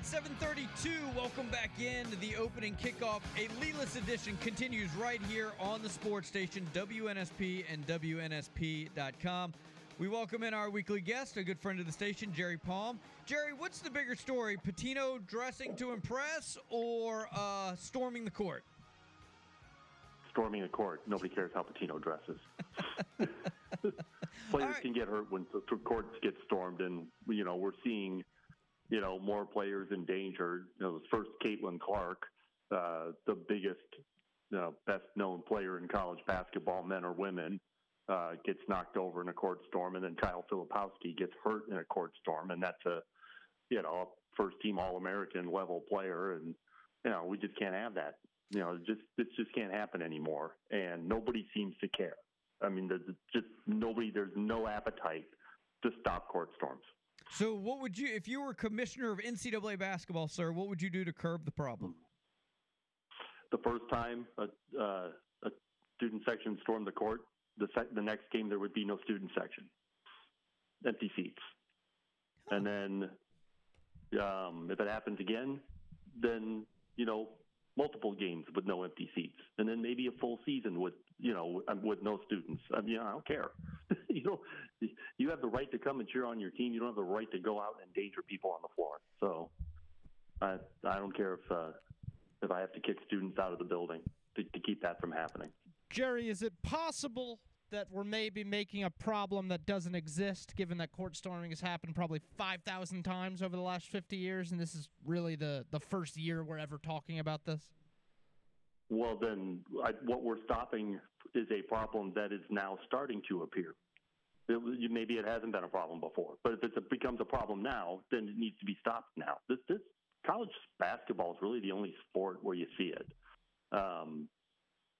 right, 732. Welcome back in to the opening kickoff. A leadless edition continues right here on the sports station, WNSP and WNSP.com. We welcome in our weekly guest, a good friend of the station, Jerry Palm. Jerry, what's the bigger story, Pitino dressing to impress or uh, storming the court? Storming the court. Nobody cares how Pitino dresses. Players right. can get hurt when the courts get stormed, and you know we're seeing – you know, more players endangered. You know, first Caitlin Clark, uh, the biggest, you know, best known player in college basketball, men or women, uh, gets knocked over in a court storm, and then Kyle Filipowski gets hurt in a court storm, and that's a, you know, a first team All American level player, and you know, we just can't have that. You know, just it just can't happen anymore, and nobody seems to care. I mean, there's just nobody. There's no appetite to stop court storms. So, what would you, if you were commissioner of NCAA basketball, sir, what would you do to curb the problem? The first time a, uh, a student section stormed the court, the, sec- the next game there would be no student section, empty seats. Huh. And then um, if it happens again, then, you know, multiple games with no empty seats, and then maybe a full season with you know with no students. I mean, I don't care. you know, you have the right to come and cheer on your team. You don't have the right to go out and endanger people on the floor. So, I I don't care if uh, if I have to kick students out of the building to, to keep that from happening. Jerry, is it possible that we're maybe making a problem that doesn't exist, given that court storming has happened probably 5,000 times over the last 50 years, and this is really the, the first year we're ever talking about this? Well, then, I, what we're stopping is a problem that is now starting to appear. It, maybe it hasn't been a problem before, but if it becomes a problem now, then it needs to be stopped now. This, this college basketball is really the only sport where you see it. Um,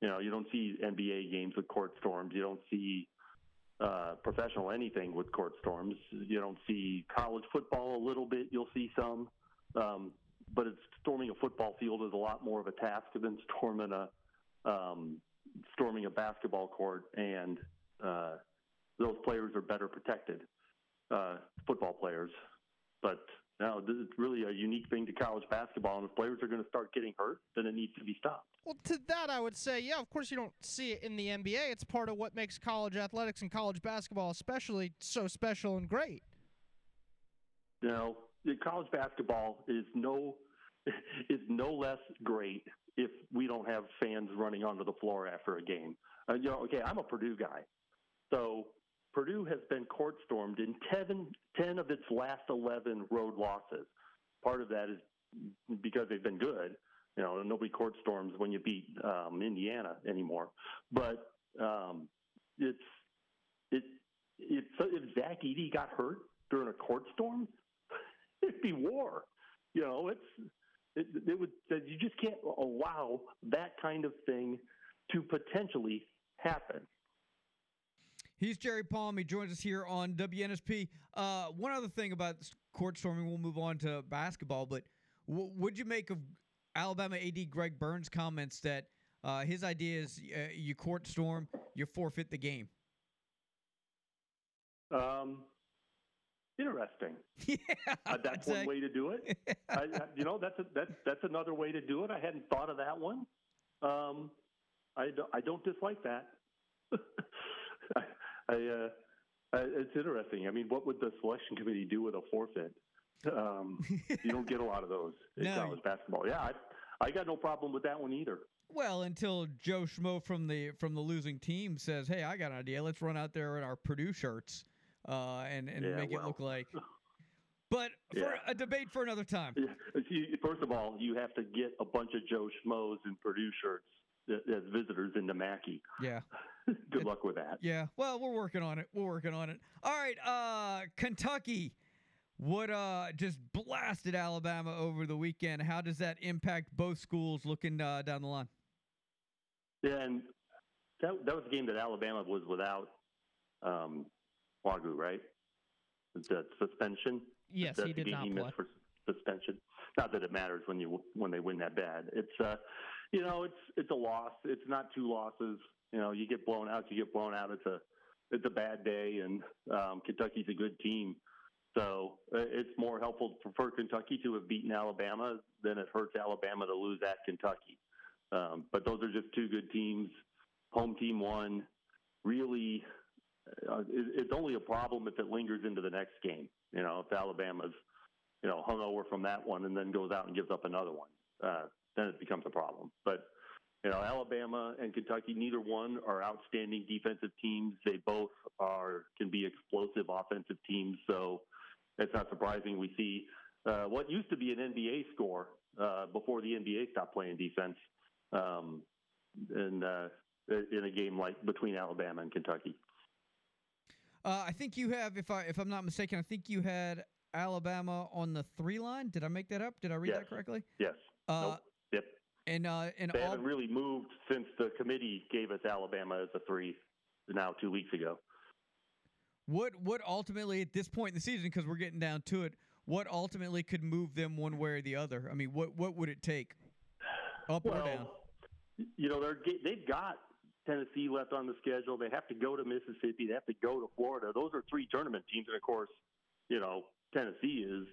you know, you don't see NBA games with court storms. You don't see uh, professional anything with court storms. You don't see college football a little bit. You'll see some, um, but it's storming a football field is a lot more of a task than storming a um, a basketball court. And uh, those players are better protected, uh, football players. But now this is really a unique thing to college basketball, and if players are going to start getting hurt, then it needs to be stopped. Well, to that, I would say, yeah, of course, you don't see it in the NBA. It's part of what makes college athletics and college basketball, especially, so special and great. You know, college basketball is no is no less great if we don't have fans running onto the floor after a game. Uh, you know, okay, I'm a Purdue guy, so Purdue has been court stormed in 10, 10 of its last 11 road losses. Part of that is because they've been good you know, nobody court storms when you beat um, Indiana anymore. But um, it's it it's if Zach Edey got hurt during a court storm, it'd be war. You know, it's it, it would you just can't allow that kind of thing to potentially happen. He's Jerry Palm. He joins us here on WNSP. Uh, one other thing about court storming, we'll move on to basketball. But w- would you make of Alabama AD Greg Byrne's comments that uh, his idea is uh, you court storm, you forfeit the game. Um, interesting. Yeah, uh, that's one way to do it. I, you know, that's a, that's that's another way to do it. I hadn't thought of that one. Um, I don't, I don't dislike that. I, I, uh, it's interesting. I mean, what would the selection committee do with a forfeit? Um, you don't get a lot of those in no. college basketball. Yeah, I, I got no problem with that one either. Well, until Joe Schmo from the from the losing team says, "Hey, I got an idea. Let's run out there in our Purdue shirts uh, and and yeah, make well. it look like." But for yeah. a debate for another time. First of all, you have to get a bunch of Joe Schmoes in Purdue shirts as visitors into Mackey. Yeah. Good it, luck with that. Yeah. Well, we're working on it. We're working on it. All right. Uh, Kentucky what uh just blasted Alabama over the weekend. How does that impact both schools looking uh, down the line? Yeah, and that that was a game that Alabama was without um, Wague, right? The suspension. Yes, That's he did not he play. for suspension. Not that it matters when you when they win that bad. It's uh, you know, it's it's a loss. It's not two losses. You know, you get blown out, you get blown out. It's a it's a bad day, and um, Kentucky's a good team. So uh, it's more helpful for, for Kentucky to have beaten Alabama than it hurts Alabama to lose at Kentucky. Um, but those are just two good teams. Home team won. Really, uh, it, it's only a problem if it lingers into the next game. You know, if Alabama's you know hungover from that one and then goes out and gives up another one, uh, then it becomes a problem. But you know, Alabama and Kentucky, neither one are outstanding defensive teams. They both are can be explosive offensive teams. So it's not surprising we see uh, what used to be an NBA score uh, before the NBA stopped playing defense, um, in uh, in a game like between Alabama and Kentucky. Uh, I think you have, if I if I'm not mistaken, I think you had Alabama on the three line. Did I make that up? Did I read Yes. that correctly? Yes. Uh, nope. Yep. And uh, and They all, haven't really moved since the committee gave us Alabama as a three now two weeks ago. what what ultimately at this point in the season, because we're getting down to it, what ultimately could move them one way or the other? I mean, what what would it take, up or down? you know, they're they've got Tennessee left on the schedule. They have to go to Mississippi. They have to go to Florida. Those are three tournament teams, and of course, you know, Tennessee is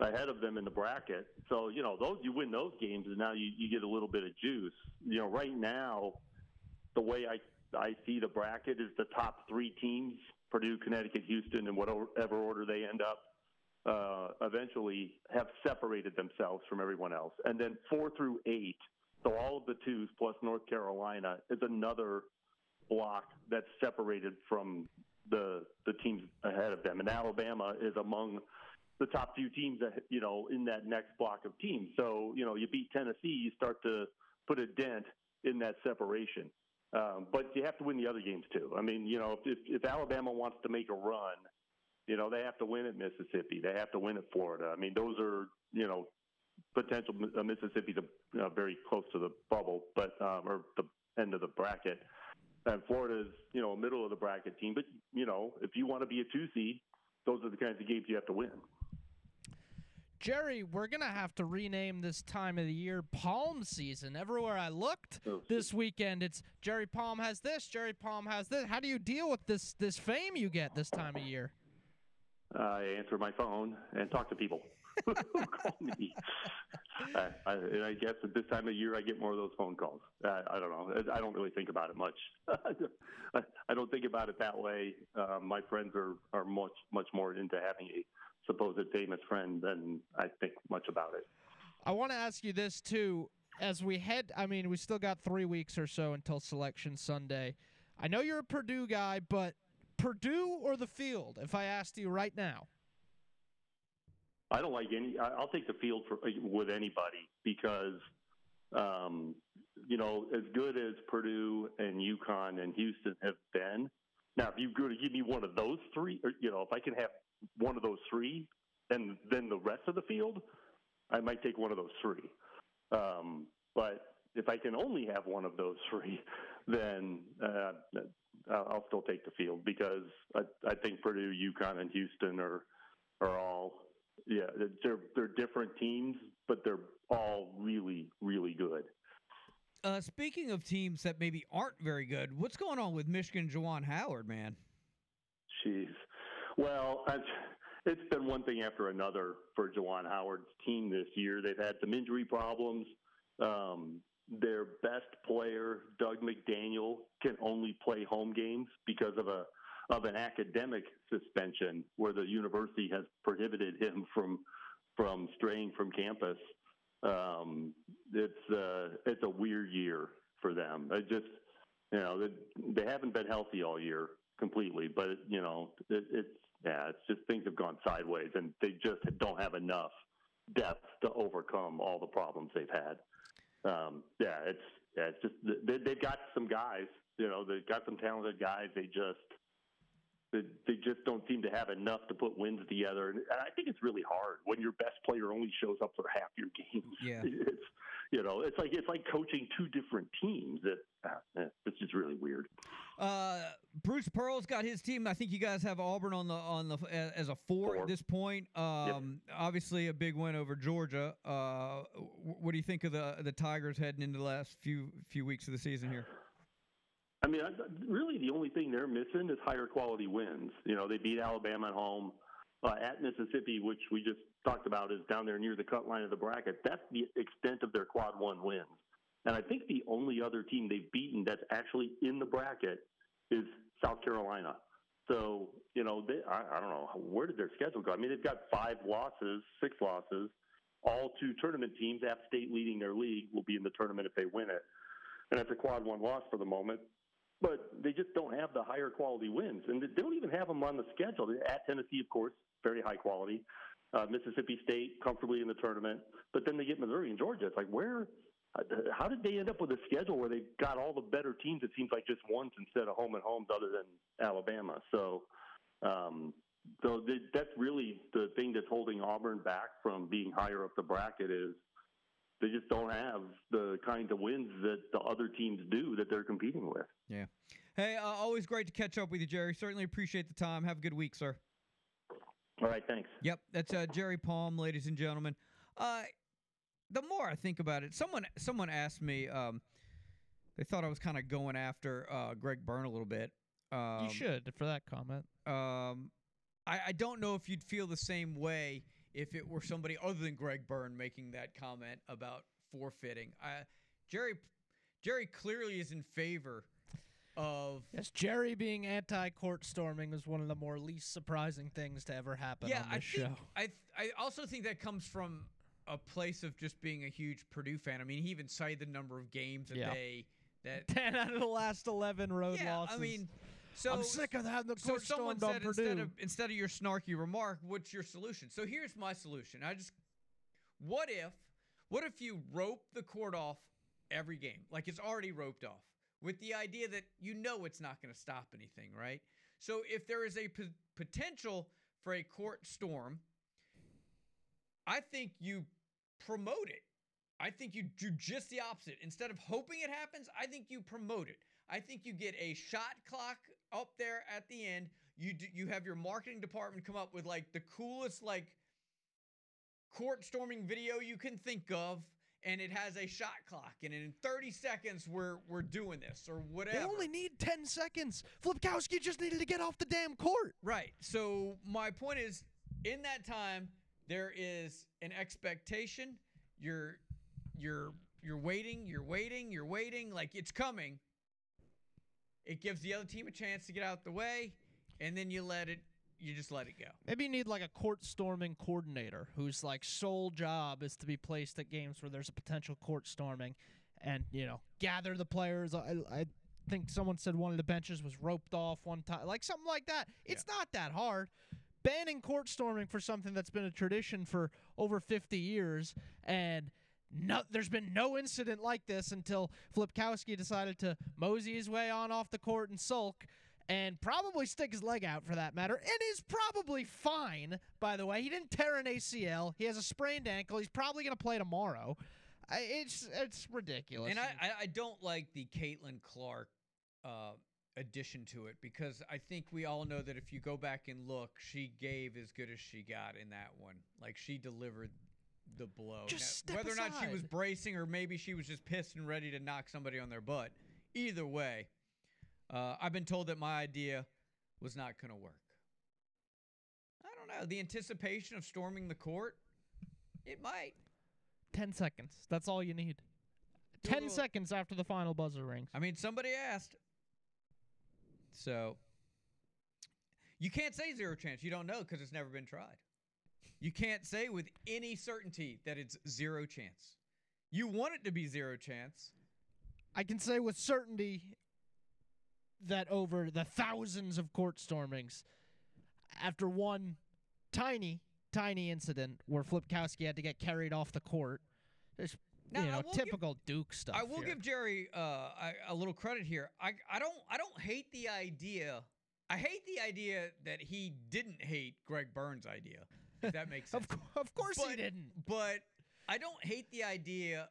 ahead of them in the bracket. So you know, those you win those games, and now you, you get a little bit of juice. You know, right now, the way I I see the bracket is the top three teams: Purdue, Connecticut, Houston, and whatever order they end up. Uh, eventually, have separated themselves from everyone else, and then four through eight so all of the twos plus North Carolina is another block that's separated from the the teams ahead of them. And Alabama is among the top few teams that you know in that next block of teams. So you know you beat Tennessee, you start to put a dent in that separation. Um, but you have to win the other games too. I mean, you know, if, if Alabama wants to make a run, you know, they have to win at Mississippi. They have to win at Florida. I mean, those are you know potential uh, Mississippi to uh, very close to the bubble, but um, or the end of the bracket. And Florida's you know a middle of the bracket team, but you know if you want to be a two seed, those are the kinds of games you have to win. Jerry, we're gonna have to rename this time of the year Palm season. Everywhere I looked So, this weekend, it's Jerry Palm has this, Jerry Palm has this. How do you deal with this this fame you get this time of year? I answer my phone and talk to people who call me. I, I, and I guess at this time of year, I get more of those phone calls. I, I don't know. I don't really think about it much. I, don't think about it that way. Uh, my friends are, are much much more into having a supposed famous friend than I think much about it. I want to ask you this too. As we head, I mean, we still got three weeks or so until Selection Sunday. I know you're a Purdue guy, but Purdue or the field? If I asked you right now, I don't like any. I'll take the field for with anybody because, um, you know, as good as Purdue and UConn and Houston have been. Now, if you're going to give me one of those three, or you know, if I can have one of those three, and then the rest of the field, I might take one of those three. Um, but if I can only have one of those three, then uh, I'll I'll still take the field because I, I think Purdue, UConn, and Houston are are all yeah, they're they're different teams, but they're all really really good. Uh, speaking of teams that maybe aren't very good, what's going on with Michigan Juwan Howard, man? Jeez. Well, it's been one thing after another for Juwan Howard's team this year. They've had some injury problems. Um, their best player, Dug McDaniel, can only play home games because of a of an academic suspension where the university has prohibited him from from straying from campus. Um, it's uh, it's a weird year for them. It just you know they, they haven't been healthy all year completely, but you know it, it's yeah, it's just things have gone sideways, and they just don't have enough depth to overcome all the problems they've had. Um, yeah, it's yeah, it's just they, they've got some guys, you know, they've got some talented guys. They just they, they just don't seem to have enough to put wins together, and I think it's really hard when your best player only shows up for half your games. Yeah. it's you know, it's like it's like coaching two different teams. It, uh, it's just really weird. Uh, Bruce Pearl's got his team. I think you guys have Auburn on the on the as a four, Four. at this point. Um, Obviously, a big win over Georgia. Uh, what do you think of the the Tigers heading into the last few few weeks of the season here? I mean, really, the only thing they're missing is higher quality wins. You know, they beat Alabama at home. uh, at Mississippi, which we just talked about, is down there near the cut line of the bracket. That's the extent of their quad one wins. And I think the only other team they've beaten that's actually in the bracket is South Carolina. So, you know, they, I, I don't know, where did their schedule go? I mean, they've got five losses, six losses, all two tournament teams. App State leading their league will be in the tournament if they win it. And that's a quad one loss for the moment. But they just don't have the higher quality wins. And they don't even have them on the schedule. At Tennessee, of course, very high quality. Uh, Mississippi State comfortably in the tournament. But then they get Missouri and Georgia. It's like, where how did they end up with a schedule where they got all the better teams? It seems like just once instead of home and homes, other than Alabama. So, um, so that's really the thing that's holding Auburn back from being higher up the bracket is they just don't have the kinds of wins that the other teams do that they're competing with. Yeah. Hey, uh, always great to catch up with you, Jerry. Certainly appreciate the time. Have a good week, sir. All right, thanks. Yep, that's uh, Jerry Palm, ladies and gentlemen. Uh, the more I think about it, someone someone asked me. Um, they thought I was kind of going after uh, Greg Byrne a little bit. Um, you should for that comment. Um, I, I don't know if you'd feel the same way if it were somebody other than Greg Byrne making that comment about forfeiting. I, Jerry Jerry clearly is in favor of yes, Jerry being anti-court storming is one of the more least surprising things to ever happen yeah, on this I show. Think, I th- I also think that comes from a place of just being a huge Purdue fan. I mean, he even cited the number of games that Yeah. they that Ten out of the last eleven road yeah. losses. I mean, so I'm sick of having the so court someone stormed on said Purdue. of instead of your snarky remark, what's your solution? So here's my solution. I just what if what if you rope the court off every game like it's already roped off with the idea that you know it's not going to stop anything, right? So if there is a p- potential for a court storm, I think you promote it. I think you do just the opposite. Instead of hoping it happens, I think you promote it. I think you get a shot clock up there at the end. You do, you have your marketing department come up with like the coolest like court storming video you can think of and it has a shot clock and in 30 seconds we're we're doing this or whatever. They only need 10 seconds. Flipkowski just needed to get off the damn court. Right. So my point is, in that time, there is an expectation. You're, you're, you're waiting. You're waiting. You're waiting. Like it's coming. It gives the other team a chance to get out the way, and then you let it. You just let it go. Maybe you need like a court storming coordinator whose like sole job is to be placed at games where there's a potential court storming and, you know, gather the players. I, I think someone said one of the benches was roped off one time, like something like that. It's not that hard. Banning court storming for something that's been a tradition for over 50 years and no, there's been no incident like this until Flipkowski decided to mosey his way on off the court and sulk and probably stick his leg out for that matter, and is probably fine, by the way. He didn't tear an ACL. He has a sprained ankle. He's probably going to play tomorrow. I, it's it's ridiculous. And I, I, don't like the Caitlin Clark uh, addition to it because I think we all know that if you go back and look, she gave as good as she got in that one. Like she delivered the blow. Now, whether or not she was bracing or maybe she was just pissed and ready to knock somebody on their butt. Either way, uh, I've been told that my idea was not going to work. I don't know. The anticipation of storming the court, it might. 10 seconds. That's all you need. Do 10 little- seconds after the final buzzer rings. I mean, somebody asked. So you can't say zero chance. You don't know because it's never been tried. You can't say with any certainty that it's zero chance. You want it to be zero chance. I can say with certainty that over the thousands of court stormings, after one tiny, tiny incident where Flipkowski had to get carried off the court, there's Now, you know will give- typical Duke stuff. I will here. give Jerry uh, a, a little credit here. I, I don't I don't hate the idea. I hate the idea that he didn't hate Greg Byrne's idea. If that makes sense. Of, of course he didn't. But I don't hate the idea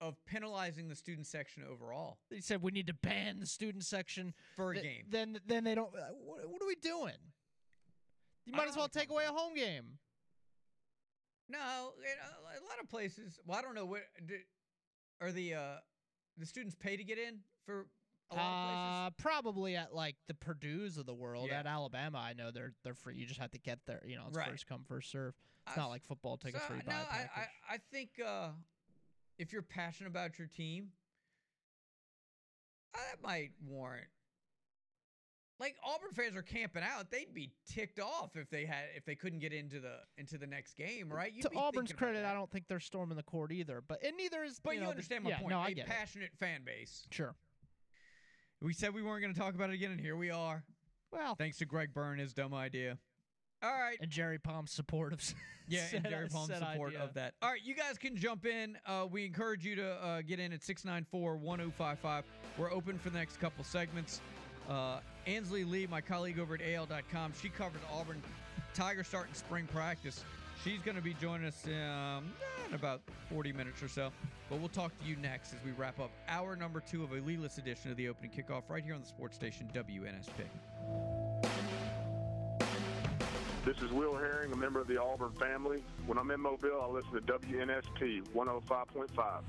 of penalizing the student section overall He said we need to ban the student section for a Th- game. Then then they don't. uh, What, what are we doing? You might as well take away a home game. No, it, uh, a lot of places. Well, I don't know what do, are the uh, the students pay to get in for a lot of places? Uh, probably at like the Purdue's of the world. Yeah. At Alabama, I know they're they're free. You just have to get there. You know, it's Right. first come first serve. It's I- not like football tickets So, where you buy no, a I. I, I think uh, if you're passionate about your team, uh, that might warrant. Like Auburn fans are camping out, they'd be ticked off if they had if they couldn't get into the into the next game, right? You'd to Auburn's credit. I don't think they're storming the court either. But and neither is. But you, you, know, the- understand my yeah, point. No, I a get it. passionate fan base. Sure. We said we weren't going to talk about it again, and here we are. Well, Thanks to Greg Byrne, his dumb idea. All right. and Jerry Palm's support of. Yeah, and Jerry Palm's support idea. of that. All right, you guys can jump in. Uh, we encourage you to uh, get in at 694 1055. We're open for the next couple segments. Uh, Ansley Lee, my colleague over at AL.com, she covered Auburn Tiger starting spring practice. She's going to be joining us um, in about 40 minutes or so. But we'll talk to you next as we wrap up hour number two of a leadless edition of the opening kickoff right here on the sports station WNSP. This is Will Herring, a member of the Auburn family. When I'm in Mobile, I listen to WNSP 105.5.